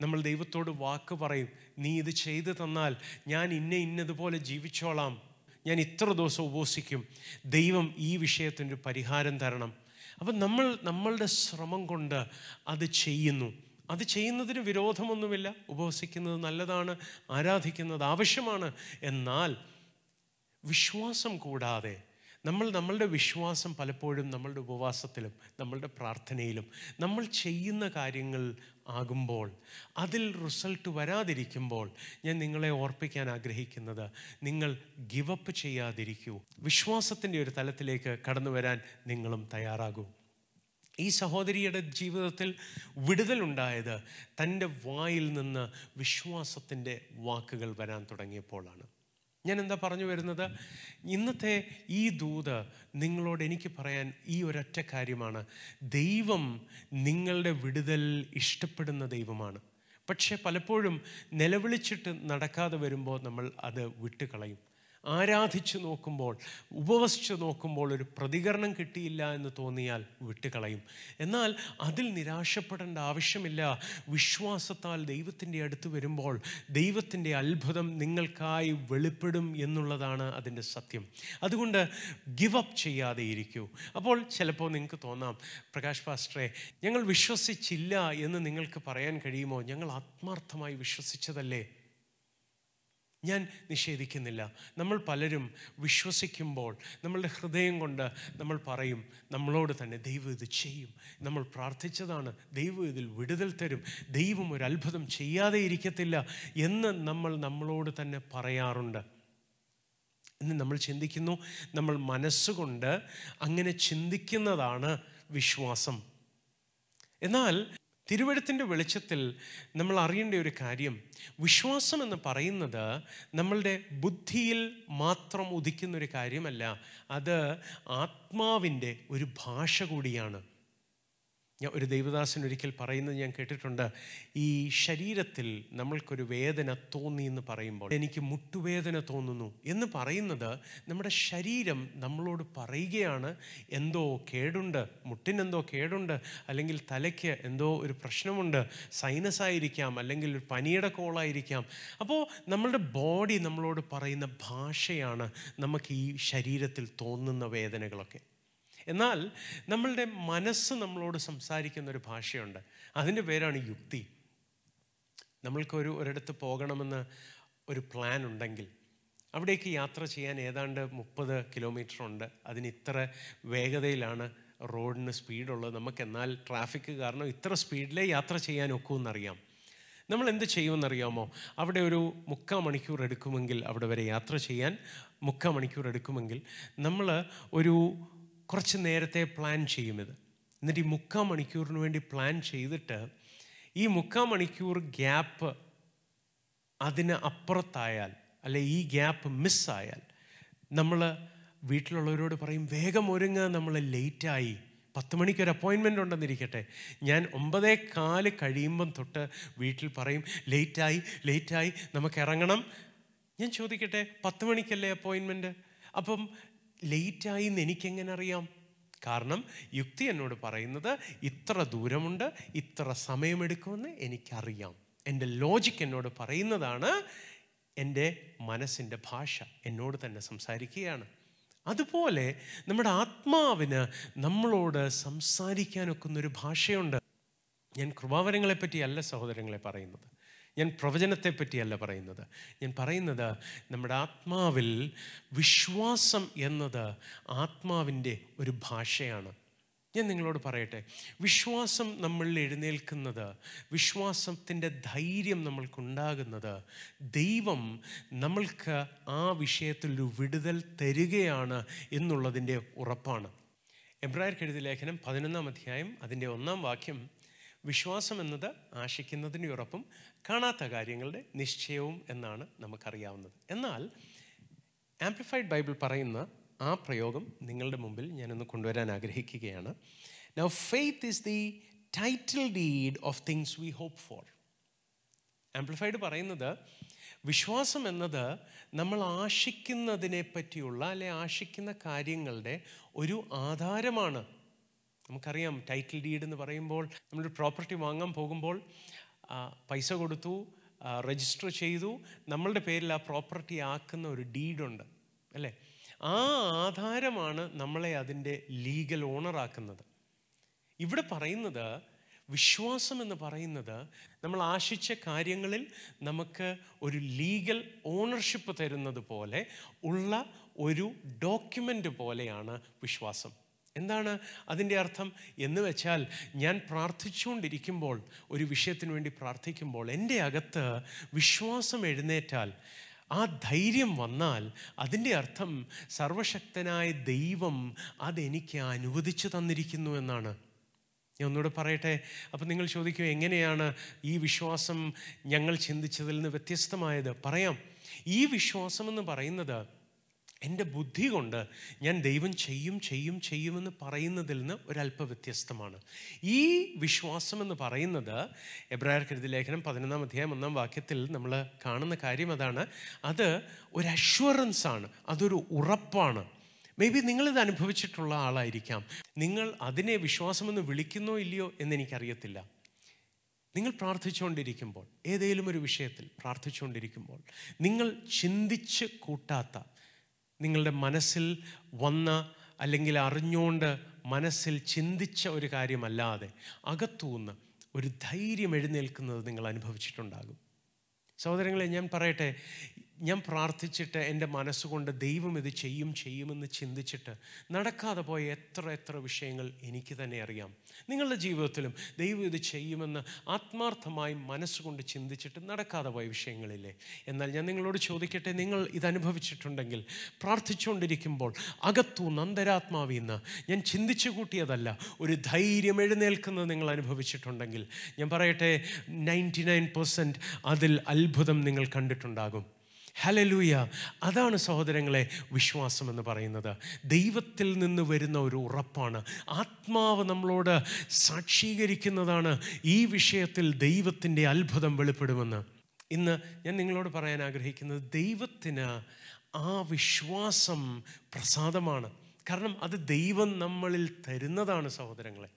നമ്മൾ ദൈവത്തോട് വാക്ക് പറയും നീ ഇത് ചെയ്തു തന്നാൽ ഞാൻ ഇന്ന ഇന്നതുപോലെ ജീവിച്ചോളാം. ഞാൻ ഇത്ര ദിവസം ഉപവസിക്കും ദൈവം ഈ വിഷയത്തിന്റെ പരിഹാരം തരണം. അപ്പം നമ്മൾ നമ്മളുടെ ശ്രമം കൊണ്ട് അത് ചെയ്യുന്നു. അത് ചെയ്യുന്നതിന് വിരോധമൊന്നുമില്ല. ഉപവസിക്കുന്നത് നല്ലതാണ് ആരാധിക്കുന്നത് ആവശ്യമാണ്. എന്നാൽ വിശ്വാസം കൂടാതെ നമ്മൾ നമ്മളുടെ വിശ്വാസം പലപ്പോഴും നമ്മളുടെ ഉപവാസത്തിലും നമ്മളുടെ പ്രാർത്ഥനയിലും നമ്മൾ ചെയ്യുന്ന കാര്യങ്ങൾ ആകുമ്പോൾ അതിൽ റിസൾട്ട് വരാതിരിക്കുമ്പോൾ ഞാൻ നിങ്ങളെ ഓർപ്പിക്കാൻ ആഗ്രഹിക്കുന്നത് നിങ്ങൾ ഗിവപ്പ് ചെയ്യാതിരിക്കൂ. വിശ്വാസത്തിന്റെ ഒരു തലത്തിലേക്ക് കടന്നു വരാൻ നിങ്ങളും തയ്യാറാകൂ. ഈ സഹോദരിയുടെ ജീവിതത്തിൽ വിടുതലുണ്ടായത് തന്റെ വായിൽ നിന്ന് വിശ്വാസത്തിന്റെ വാക്കുകൾ വരാൻ തുടങ്ങിയപ്പോഴാണ്. ഞാൻ എന്താ പറഞ്ഞു വരുന്നത്? ഇന്നത്തെ ഈ ദൂത് നിങ്ങളോട് എനിക്ക് പറയാൻ ഈ ഒരൊറ്റ കാര്യമാണ്. ദൈവം നിങ്ങളുടെ വിടുതൽ ഇഷ്ടപ്പെടുന്ന ദൈവമാണ്. പക്ഷേ പലപ്പോഴും നിലവിളിച്ചിട്ട് നടക്കാതെ വരുമ്പോൾ നമ്മൾ അത് വിട്ടുകളയും. ആരാധിച്ചു നോക്കുമ്പോൾ ഉപവസിച്ച് നോക്കുമ്പോൾ ഒരു പ്രതികരണം കിട്ടിയില്ല എന്ന് തോന്നിയാൽ വിട്ടുകളയും. എന്നാൽ അതിൽ നിരാശപ്പെടേണ്ട ആവശ്യമില്ല. വിശ്വാസത്താൽ ദൈവത്തിന്റെ അടുത്ത് വരുമ്പോൾ ദൈവത്തിന്റെ അത്ഭുതം നിങ്ങൾക്കായി വെളിപ്പെടും എന്നുള്ളതാണ് അതിന്റെ സത്യം. അതുകൊണ്ട് ഗിവ് അപ്പ് ചെയ്യാതെ ഇരിക്കൂ. അപ്പോൾ ചിലപ്പോൾ നിങ്ങൾക്ക് തോന്നാം പ്രകാശ് പാസ്റ്ററെ ഞങ്ങൾ വിശ്വസിച്ചില്ല എന്ന് നിങ്ങൾക്ക് പറയാൻ കഴിയുമോ? ഞങ്ങൾ ആത്മാർത്ഥമായി വിശ്വസിച്ചതല്ലേ? ഞാൻ നിഷേധിക്കുന്നില്ല. നമ്മൾ പലരും വിശ്വസിക്കുമ്പോൾ നമ്മളുടെ ഹൃദയം കൊണ്ട് നമ്മൾ പറയും നമ്മളോട് തന്നെ ദൈവം ഇത് ചെയ്യും. നമ്മൾ പ്രാർത്ഥിച്ചതാണ് ദൈവം ഇതിൽ വിടുതൽ തരും. ദൈവം ഒരു അത്ഭുതം ചെയ്യാതെ ഇരിക്കത്തില്ല. എന്ന് നമ്മൾ നമ്മളോട് തന്നെ പറയാറുണ്ട്. എന്ന് നമ്മൾ ചിന്തിക്കുന്നു നമ്മൾ മനസ്സുകൊണ്ട് അങ്ങനെ ചിന്തിക്കുന്നതാണ് വിശ്വാസം. എന്നാൽ തിരുവഴുത്തിന്റെ വെളിച്ചത്തിൽ നമ്മൾ അറിയേണ്ട ഒരു കാര്യം വിശ്വാസം എന്ന് പറയുന്നത് നമ്മളുടെ ബുദ്ധിയിൽ മാത്രം ഉദിക്കുന്ന ഒരു കാര്യമല്ല അത് ആത്മാവിന്റെ ഒരു ഭാഷ കൂടിയാണ്. ഞാൻ ഒരു ദൈവദാസൻ ഒരിക്കൽ പറയുന്നത് ഞാൻ കേട്ടിട്ടുണ്ട്. ഈ ശരീരത്തിൽ നമ്മൾക്കൊരു വേദന തോന്നി എന്ന് പറയുമ്പോൾ എനിക്ക് മുട്ടുവേദന തോന്നുന്നു എന്ന് പറയുന്നത് നമ്മുടെ ശരീരം നമ്മളോട് പറയുകയാണ് എന്തോ കേടുണ്ട്? മുട്ടിനെന്തോ കേടുണ്ട്? അല്ലെങ്കിൽ തലയ്ക്ക് എന്തോ ഒരു പ്രശ്നമുണ്ട്? സൈനസ് ആയിരിക്കാം അല്ലെങ്കിൽ ഒരു പനിയുടെ കോളായിരിക്കാം. അപ്പോൾ നമ്മളുടെ ബോഡി നമ്മളോട് പറയുന്ന ഭാഷയാണ് നമുക്ക് ഈ ശരീരത്തിൽ തോന്നുന്ന വേദനകളൊക്കെ. എന്നാൽ നമ്മളുടെ മനസ്സ് നമ്മളോട് സംസാരിക്കുന്ന ഒരു ഭാഷയുണ്ട്. അതിന്റെ പേരാണ് യുക്തി. നമ്മൾക്കൊരു ഒരിടത്ത് പോകണമെന്ന് ഒരു പ്ലാൻ ഉണ്ടെങ്കിൽ അവിടേക്ക് യാത്ര ചെയ്യാൻ ഏതാണ്ട് മുപ്പത് കിലോമീറ്റർ ഉണ്ട്. അതിന് ഇത്ര വേഗതയിലാണ് റോഡിന് സ്പീഡുള്ളത്. നമുക്ക് എന്നാൽ ട്രാഫിക് കാരണം ഇത്ര സ്പീഡിലേ യാത്ര ചെയ്യാൻ ഒക്കുമെന്നറിയാം നമ്മൾ എന്ത് ചെയ്യുമെന്നറിയാമോ? അവിടെ ഒരു മുക്കാൽ മണിക്കൂർ എടുക്കുമെങ്കിൽ അവിടെ വരെ യാത്ര ചെയ്യാൻ മുക്കാൽ മണിക്കൂർ എടുക്കുമെങ്കിൽ നമ്മൾ ഒരു കുറച്ച് നേരത്തെ പ്ലാൻ ചെയ്യും ഇത് എന്നിട്ട് ഈ മുക്കാൽ മണിക്കൂറിന് വേണ്ടി പ്ലാൻ ചെയ്തിട്ട് ഈ മുക്കാൽ മണിക്കൂർ ഗ്യാപ്പ് അതിന് അപ്പുറത്തായാൽ അല്ലെ ഈ ഗ്യാപ്പ് മിസ്സായാൽ നമ്മൾ വീട്ടിലുള്ളവരോട് പറയും വേഗം ഒരുങ്ങുക നമ്മൾ ലേറ്റായി പത്ത് മണിക്ക് ഒരു അപ്പോയിൻമെന്റ് ഉണ്ടെന്നിരിക്കട്ടെ. ഞാൻ ഒമ്പതേ കാൽ കഴിയുമ്പം തൊട്ട് വീട്ടിൽ പറയും ലേറ്റായി ലേറ്റായി നമുക്ക് ഇറങ്ങണം. ഞാൻ ചോദിക്കട്ടെ പത്ത് മണിക്കല്ലേ അപ്പോയിൻമെന്റ് അപ്പം ലേറ്റായി എന്ന് എനിക്കെങ്ങനെ അറിയാം കാരണം യുക്തി എന്നോട് പറയുന്നത് ഇത്ര ദൂരമുണ്ട് ഇത്ര സമയമെടുക്കുമെന്ന് എനിക്കറിയാം. എന്റെ ലോജിക് എന്നോട് പറയുന്നതാണ് എന്റെ മനസ്സിന്റെ ഭാഷ എന്നോട് തന്നെ സംസാരിക്കുകയാണ്. അതുപോലെ നമ്മുടെ ആത്മാവിന് നമ്മളോട് സംസാരിക്കാനൊക്കുന്നൊരു ഭാഷയുണ്ട്. ഞാൻ കൃപാവരങ്ങളെപ്പറ്റിയല്ല പറ്റിയല്ല സഹോദരങ്ങളെ പറയുന്നത്. ഞാൻ പ്രവചനത്തെ പറ്റിയല്ല പറയുന്നത്. ഞാൻ പറയുന്നത് നമ്മുടെ ആത്മാവിൽ വിശ്വാസം എന്നത് ആത്മാവിന്റെ ഒരു ഭാഷയാണ്. ഞാൻ നിങ്ങളോട് പറയട്ടെ വിശ്വാസം നമ്മളിൽ എഴുന്നേൽക്കുന്നത് വിശ്വാസത്തിന്റെ ധൈര്യം നമ്മൾക്കുണ്ടാകുന്നത് ദൈവം നമ്മൾക്ക് ആ വിഷയത്തിൽ ഒരു വിടുതൽ തരികയാണ് എന്നുള്ളതിന്റെ ഉറപ്പാണ്. എബ്രാഹിം എഴുതിയ ലേഖനം പതിനൊന്നാം അധ്യായം അതിന്റെ ഒന്നാം വാക്യം വിശ്വാസം എന്നത് ആശിക്കുന്നതിന്റെ ഉറപ്പും കാണാത്ത കാര്യങ്ങളുടെ നിശ്ചയവും എന്നാണ് നമുക്കറിയാവുന്നത്. എന്നാൽ ആംപ്ലിഫൈഡ് ബൈബിൾ പറയുന്ന ആ പ്രയോഗം നിങ്ങളുടെ മുമ്പിൽ ഞാനൊന്ന് കൊണ്ടുവരാൻ ആഗ്രഹിക്കുകയാണ്. Now faith is the title deed of things we hope for amplified പറയുന്നത് വിശ്വാസം എന്നത് നമ്മൾ ആശിക്കുന്നതിനെ പറ്റിയുള്ള അല്ലെ ആശിക്കുന്ന കാര്യങ്ങളുടെ ഒരു ആധാരമാണ്. നമുക്കറിയാം ടൈറ്റിൽ ഡീഡ് എന്ന് പറയുമ്പോൾ നമ്മളൊരു പ്രോപ്പർട്ടി വാങ്ങാൻ പോകുമ്പോൾ പൈസ കൊടുത്തു രജിസ്റ്റർ ചെയ്തു. നമ്മളുടെ പേരിൽ ആ പ്രോപ്പർട്ടി ആക്കുന്ന ഒരു ഡീഡുണ്ട് അല്ലേ? ആ ആധാരമാണ് നമ്മളെ അതിന്റെ ലീഗൽ ഓണറാക്കുന്നത് ഇവിടെ പറയുന്നത് വിശ്വാസം എന്ന് പറയുന്നത് നമ്മൾ ആശിച്ച കാര്യങ്ങളിൽ നമുക്ക് ഒരു ലീഗൽ ഓണർഷിപ്പ് തരുന്നത് പോലെ ഉള്ള ഒരു ഡോക്യുമെന്റ് പോലെയാണ് വിശ്വാസം. എന്താണ് അതിന്റെ അർത്ഥം? എന്ന് വെച്ചാൽ ഞാൻ പ്രാർത്ഥിച്ചുകൊണ്ടിരിക്കുമ്പോൾ ഒരു വിഷയത്തിന് വേണ്ടി പ്രാർത്ഥിക്കുമ്പോൾ എന്റെ അകത്ത് വിശ്വാസം എഴുന്നേറ്റാൽ ആ ധൈര്യം വന്നാൽ അതിന്റെ അർത്ഥം സർവശക്തനായ ദൈവം അതെനിക്ക് അനുവദിച്ചു തന്നിരിക്കുന്നു എന്നാണ്. ഞാൻ ഒന്നുകൂടെ പറയട്ടെ? അപ്പം നിങ്ങൾ ചോദിക്കും എങ്ങനെയാണ് ഈ വിശ്വാസം ഞങ്ങൾ ചിന്തിച്ചതിൽ നിന്ന് വ്യത്യസ്തമായത്? പറയാം. ഈ വിശ്വാസം എന്ന് പറയുന്നത് എന്റെ ബുദ്ധി കൊണ്ട് ഞാൻ ദൈവം ചെയ്യും ചെയ്യും ചെയ്യുമെന്ന് പറയുന്നതിൽ നിന്ന് ഒരല്പ വ്യത്യസ്തമാണ്. ഈ വിശ്വാസം എന്ന് പറയുന്നത് എബ്രായർ കരുതി ലേഖനം പതിനൊന്നാം അധ്യായം ഒന്നാം വാക്യത്തിൽ നമ്മൾ കാണുന്ന കാര്യം അതാണ്. അത് ഒരു അഷ്വറൻസ് ആണ് അതൊരു ഉറപ്പാണ്. മേ ബി നിങ്ങളിത് അനുഭവിച്ചിട്ടുള്ള ആളായിരിക്കാം. നിങ്ങൾ അതിനെ വിശ്വാസമെന്ന് വിളിക്കുന്നോ ഇല്ലയോ എന്നെനിക്കറിയത്തില്ല നിങ്ങൾ പ്രാർത്ഥിച്ചുകൊണ്ടിരിക്കുമ്പോൾ ഏതെങ്കിലും ഒരു വിഷയത്തിൽ പ്രാർത്ഥിച്ചുകൊണ്ടിരിക്കുമ്പോൾ നിങ്ങൾ ചിന്തിച്ച് കൂട്ടാത്ത നിങ്ങളുടെ മനസ്സിൽ വന്ന അല്ലെങ്കിൽ അറിഞ്ഞുകൊണ്ട് മനസ്സിൽ ചിന്തിച്ച ഒരു കാര്യമല്ലാതെ അകത്തുനിന്ന് ഒരു ധൈര്യം എഴുന്നേൽക്കുന്നത് നിങ്ങൾ അനുഭവിച്ചിട്ടുണ്ടാകും. സഹോദരങ്ങളെ ഞാൻ പറയട്ടെ ഞാൻ പ്രാർത്ഥിച്ചിട്ട് എന്റെ മനസ്സുകൊണ്ട് ദൈവം ഇത് ചെയ്യും ചെയ്യുമെന്ന് ചിന്തിച്ചിട്ട് നടക്കാതെ പോയ എത്ര എത്ര വിഷയങ്ങൾ എനിക്ക് തന്നെ അറിയാം. നിങ്ങളുടെ ജീവിതത്തിലും ദൈവം ഇത് ചെയ്യുമെന്ന് ആത്മാർത്ഥമായി മനസ്സുകൊണ്ട് ചിന്തിച്ചിട്ട് നടക്കാതെ പോയ വിഷയങ്ങളില്ലേ? എന്നാൽ ഞാൻ നിങ്ങളോട് ചോദിക്കട്ടെ നിങ്ങൾ ഇതനുഭവിച്ചിട്ടുണ്ടെങ്കിൽ പ്രാർത്ഥിച്ചുകൊണ്ടിരിക്കുമ്പോൾ അകത്തു നന്ദരാത്മാവിന്ന് ഞാൻ ചിന്തിച്ചു കൂട്ടിയതല്ല ഒരു ധൈര്യം എഴുന്നേൽക്കുന്നത് നിങ്ങൾ അനുഭവിച്ചിട്ടുണ്ടെങ്കിൽ. ഞാൻ പറയട്ടെ നയന്റി നയൻ അതിൽ അത്ഭുതം നിങ്ങൾ കണ്ടിട്ടുണ്ടാകും. ഹലലൂയ അതാണ് സഹോദരങ്ങളെ വിശ്വാസം എന്ന് പറയുന്നത്. ദൈവത്തിൽ നിന്ന് വരുന്ന ഒരു ഉറപ്പാണ്. ആത്മാവ് നമ്മളോട് സാക്ഷീകരിക്കുന്നതാണ് ഈ വിഷയത്തിൽ ദൈവത്തിന്റെ അത്ഭുതം വെളിപ്പെടുമെന്ന്. ഇന്ന് ഞാൻ നിങ്ങളോട് പറയാൻ ആഗ്രഹിക്കുന്നത് ദൈവത്തിന് ആ വിശ്വാസം പ്രസാദമാണ്. കാരണം അത് ദൈവം നമ്മളിൽ തരുന്നതാണ് സഹോദരങ്ങളെ.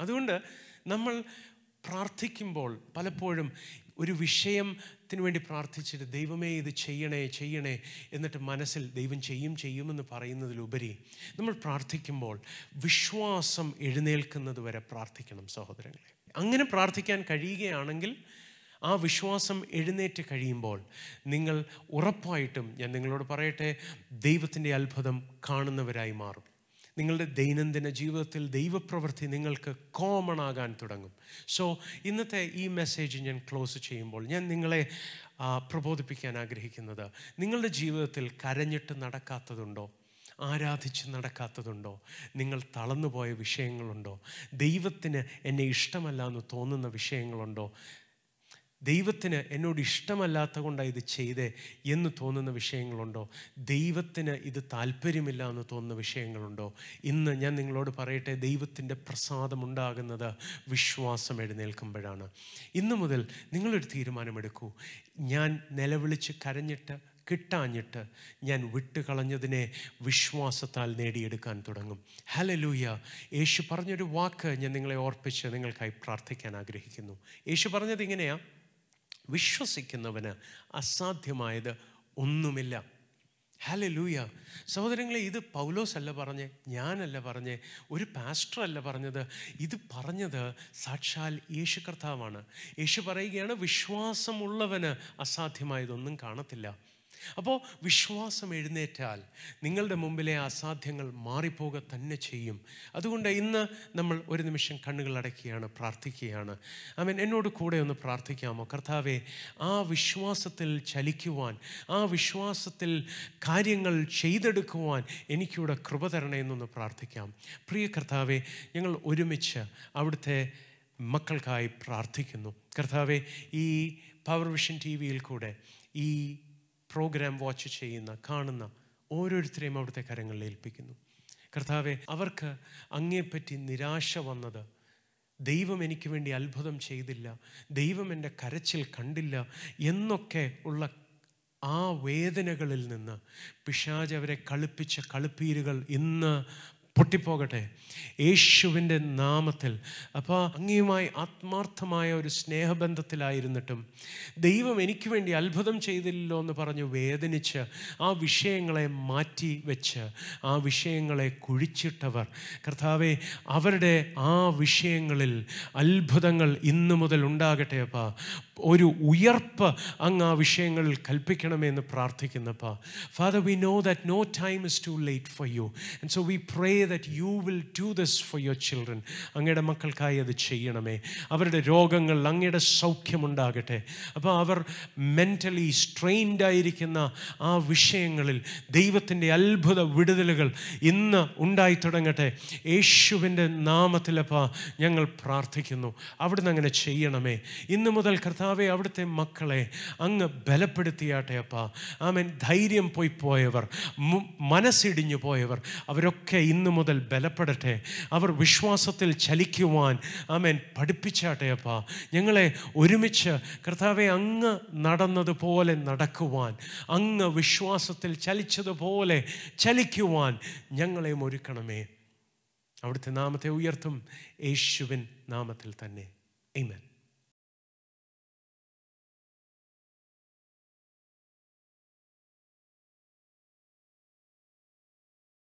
അതുകൊണ്ട് നമ്മൾ പ്രാർത്ഥിക്കുമ്പോൾ പലപ്പോഴും ഒരു വിഷയത്തിന് വേണ്ടി പ്രാർത്ഥിച്ചിട്ട് ദൈവമേ ഇത് ചെയ്യണേ ചെയ്യണേ എന്നിട്ട് മനസ്സിൽ ദൈവം ചെയ്യും ചെയ്യുമെന്ന് പറയുന്നതിലുപരി നമ്മൾ പ്രാർത്ഥിക്കുമ്പോൾ വിശ്വാസം എഴുന്നേൽക്കുന്നത് വരെ പ്രാർത്ഥിക്കണം സഹോദരങ്ങളെ. അങ്ങനെ പ്രാർത്ഥിക്കാൻ കഴിയുകയാണെങ്കിൽ ആ വിശ്വാസം എഴുന്നേറ്റ് കഴിയുമ്പോൾ നിങ്ങൾ ഉറപ്പായിട്ടും ഞാൻ നിങ്ങളോട് പറയട്ടെ ദൈവത്തിന്റെ അത്ഭുതം കാണുന്നവരായി മാറും. നിങ്ങളുടെ ദൈനംദിന ജീവിതത്തിൽ ദൈവപ്രവൃത്തി നിങ്ങൾക്ക് കോമൺ ആകാൻ തുടങ്ങും. സോ ഇന്നത്തെ ഈ മെസ്സേജ് ഞാൻ ക്ലോസ് ചെയ്യുമ്പോൾ ഞാൻ നിങ്ങളെ പ്രബോധിപ്പിക്കാൻ ആഗ്രഹിക്കുന്നത് നിങ്ങളുടെ ജീവിതത്തിൽ കരഞ്ഞിട്ട് നടക്കാത്തതുണ്ടോ? ആരാധിച്ച് നടക്കാത്തതുണ്ടോ? നിങ്ങൾ തളർന്നുപോയ വിഷയങ്ങളുണ്ടോ? ദൈവത്തിന് എന്നെ ഇഷ്ടമല്ല എന്ന് തോന്നുന്ന വിഷയങ്ങളുണ്ടോ? ദൈവത്തിന് എന്നോട് ഇഷ്ടമല്ലാത്ത കൊണ്ടാണ് ഇത് ചെയ്തേ എന്ന് തോന്നുന്ന വിഷയങ്ങളുണ്ടോ? ദൈവത്തിന് ഇത് താല്പര്യമില്ല എന്ന് തോന്നുന്ന വിഷയങ്ങളുണ്ടോ? ഇന്ന് ഞാൻ നിങ്ങളോട് പറയട്ടെ ദൈവത്തിന്റെ പ്രസാദം ഉണ്ടാകുന്നത് വിശ്വാസം എഴുന്നേൽക്കുമ്പോഴാണ്. ഇന്നു മുതൽ നിങ്ങളൊരു തീരുമാനമെടുക്കൂ. ഞാൻ നിലവിളിച്ച് കരഞ്ഞിട്ട് കിട്ടാഞ്ഞിട്ട് ഞാൻ വിട്ടുകളഞ്ഞതിനെ വിശ്വാസത്താൽ നേടിയെടുക്കാൻ തുടങ്ങും. ഹലലൂയ യേശു പറഞ്ഞൊരു വാക്ക് ഞാൻ നിങ്ങളെ ഓർപ്പിച്ച് നിങ്ങൾക്കായി പ്രാർത്ഥിക്കാൻ ആഗ്രഹിക്കുന്നു. യേശു പറഞ്ഞത് വിശ്വസിക്കുന്നവന് അസാധ്യമായത് ഒന്നുമില്ല. ഹലലൂയ സഹോദരങ്ങളെ ഇത് പൗലോസ് അല്ല പറഞ്ഞ് ഞാനല്ല പറഞ്ഞ് ഒരു പാസ്റ്റർ അല്ല പറഞ്ഞത്. ഇത് പറഞ്ഞത് സാക്ഷാൽ യേശു കർത്താവാണ് യേശു പറയുകയാണ് വിശ്വാസമുള്ളവന് അസാധ്യമായതൊന്നും കാണത്തില്ല. അപ്പോൾ വിശ്വാസം എഴുന്നേറ്റാൽ നിങ്ങളുടെ മുമ്പിലെ അസാധ്യങ്ങൾ മാറിപ്പോക തന്നെ ചെയ്യും. അതുകൊണ്ട് ഇന്ന് നമ്മൾ ഒരു നിമിഷം കണ്ണുകൾ അടയ്ക്കുകയാണ് പ്രാർത്ഥിക്കുകയാണ്. അവൻ എന്നോട് കൂടെ ഒന്ന് പ്രാർത്ഥിക്കാമോ? കർത്താവെ ആ വിശ്വാസത്തിൽ ചലിക്കുവാൻ ആ വിശ്വാസത്തിൽ കാര്യങ്ങൾ ചെയ്തെടുക്കുവാൻ എനിക്കിവിടെ കൃപ തരണേ എന്നൊന്ന് പ്രാർത്ഥിക്കാം. പ്രിയ കർത്താവെ ഞങ്ങൾ ഒരുമിച്ച് അവിടുത്തെ മക്കൾക്കായി പ്രാർത്ഥിക്കുന്നു. കർത്താവെ ഈ പവർ വിഷൻ ടി വിയിൽ കൂടെ ഈ പ്രോഗ്രാം വാച്ച് ചെയ്യുന്ന കാണുന്ന ഓരോരുത്തരെയും അവിടുത്തെ കരങ്ങളിൽ ഏൽപ്പിക്കുന്നു. കർത്താവെ അവർക്ക് അങ്ങേപ്പറ്റി നിരാശ വന്നത് ദൈവം എനിക്ക് വേണ്ടി അത്ഭുതം ചെയ്തില്ല ദൈവം എന്റെ കരച്ചിൽ കണ്ടില്ല എന്നൊക്കെ ഉള്ള ആ വേദനകളിൽ നിന്ന് പിശാജ് അവരെ കളിപ്പിച്ച കളിപ്പീരുകൾ ഇന്ന് പൊട്ടിപ്പോകട്ടെ. യേശുവിന്റെ നാമത്തിൽ. അപ്പോൾ അങ്ങയുമായി ആത്മാർത്ഥമായ ഒരു സ്നേഹബന്ധത്തിലായിരുന്നിട്ടും ദൈവം എനിക്ക് വേണ്ടി അത്ഭുതം ചെയ്തില്ലല്ലോ എന്ന് പറഞ്ഞ് വേദനിച്ച് ആ വിഷയങ്ങളെ മാറ്റി വെച്ച് ആ വിഷയങ്ങളെ കുഴിച്ചിട്ടവർ. കർത്താവെ അവരുടെ ആ വിഷയങ്ങളിൽ അത്ഭുതങ്ങൾ ഇന്നു മുതൽ ഉണ്ടാകട്ടെ അപ്പാ. ഒരു ഉയർപ്പ് അങ്ങ് ആ വിഷയങ്ങളിൽ കൽപ്പിക്കണമെന്ന് പ്രാർത്ഥിക്കുന്നപ്പാ father we know that no time is too late for you and so we pray that you will do this for your children അങ്ങയുടെ മക്കൾക്കായി അത് ചെയ്യണമേ. അവരുടെ രോഗങ്ങൾ അങ്ങയുടെ സൗഖ്യമുണ്ടാകട്ടെ അപ്പോൾ അവർ മെന്റലി സ്ട്രെയിൻഡ് ആയിരിക്കുന്ന ആ വിഷയങ്ങളിൽ ദൈവത്തിന്റെ അത്ഭുത വിടുതലുകൾ ഇന്ന് ഉണ്ടായി തുടങ്ങട്ടെ. യേശുവിന്റെ നാമത്തിലപ്പാ ഞങ്ങൾ പ്രാർത്ഥിക്കുന്നു. അവിടുന്ന് അങ്ങനെ ചെയ്യണമേ. ഇന്ന് മുതൽ കർത്താവെ അവിടുത്തെ മക്കളെ അങ്ങ് ബലപ്പെടുത്തിയാട്ടെ അപ്പാ. ആമൻ. ധൈര്യം പോയി പോയവർ മനസ്സിടിഞ്ഞു പോയവർ അവരൊക്കെ ഇന്ന് മുതൽ ബലപ്പെടട്ടെ. അവർ വിശ്വാസത്തിൽ ചലിക്കുവാൻ ആമേൻ പഠിപ്പിച്ചാട്ടെ അപ്പാ. ഞങ്ങളെ ഒരുമിച്ച് കർത്താവെ അങ്ങ് നടന്നതുപോലെ നടക്കുവാൻ അങ്ങ് വിശ്വാസത്തിൽ ചലിച്ചതുപോലെ ചലിക്കുവാൻ ഞങ്ങളെയും ഒരുക്കണമേ. അവിടുത്തെ നാമത്തെ ഉയർത്തും യേശുവിൻ നാമത്തിൽ തന്നെ. Amen.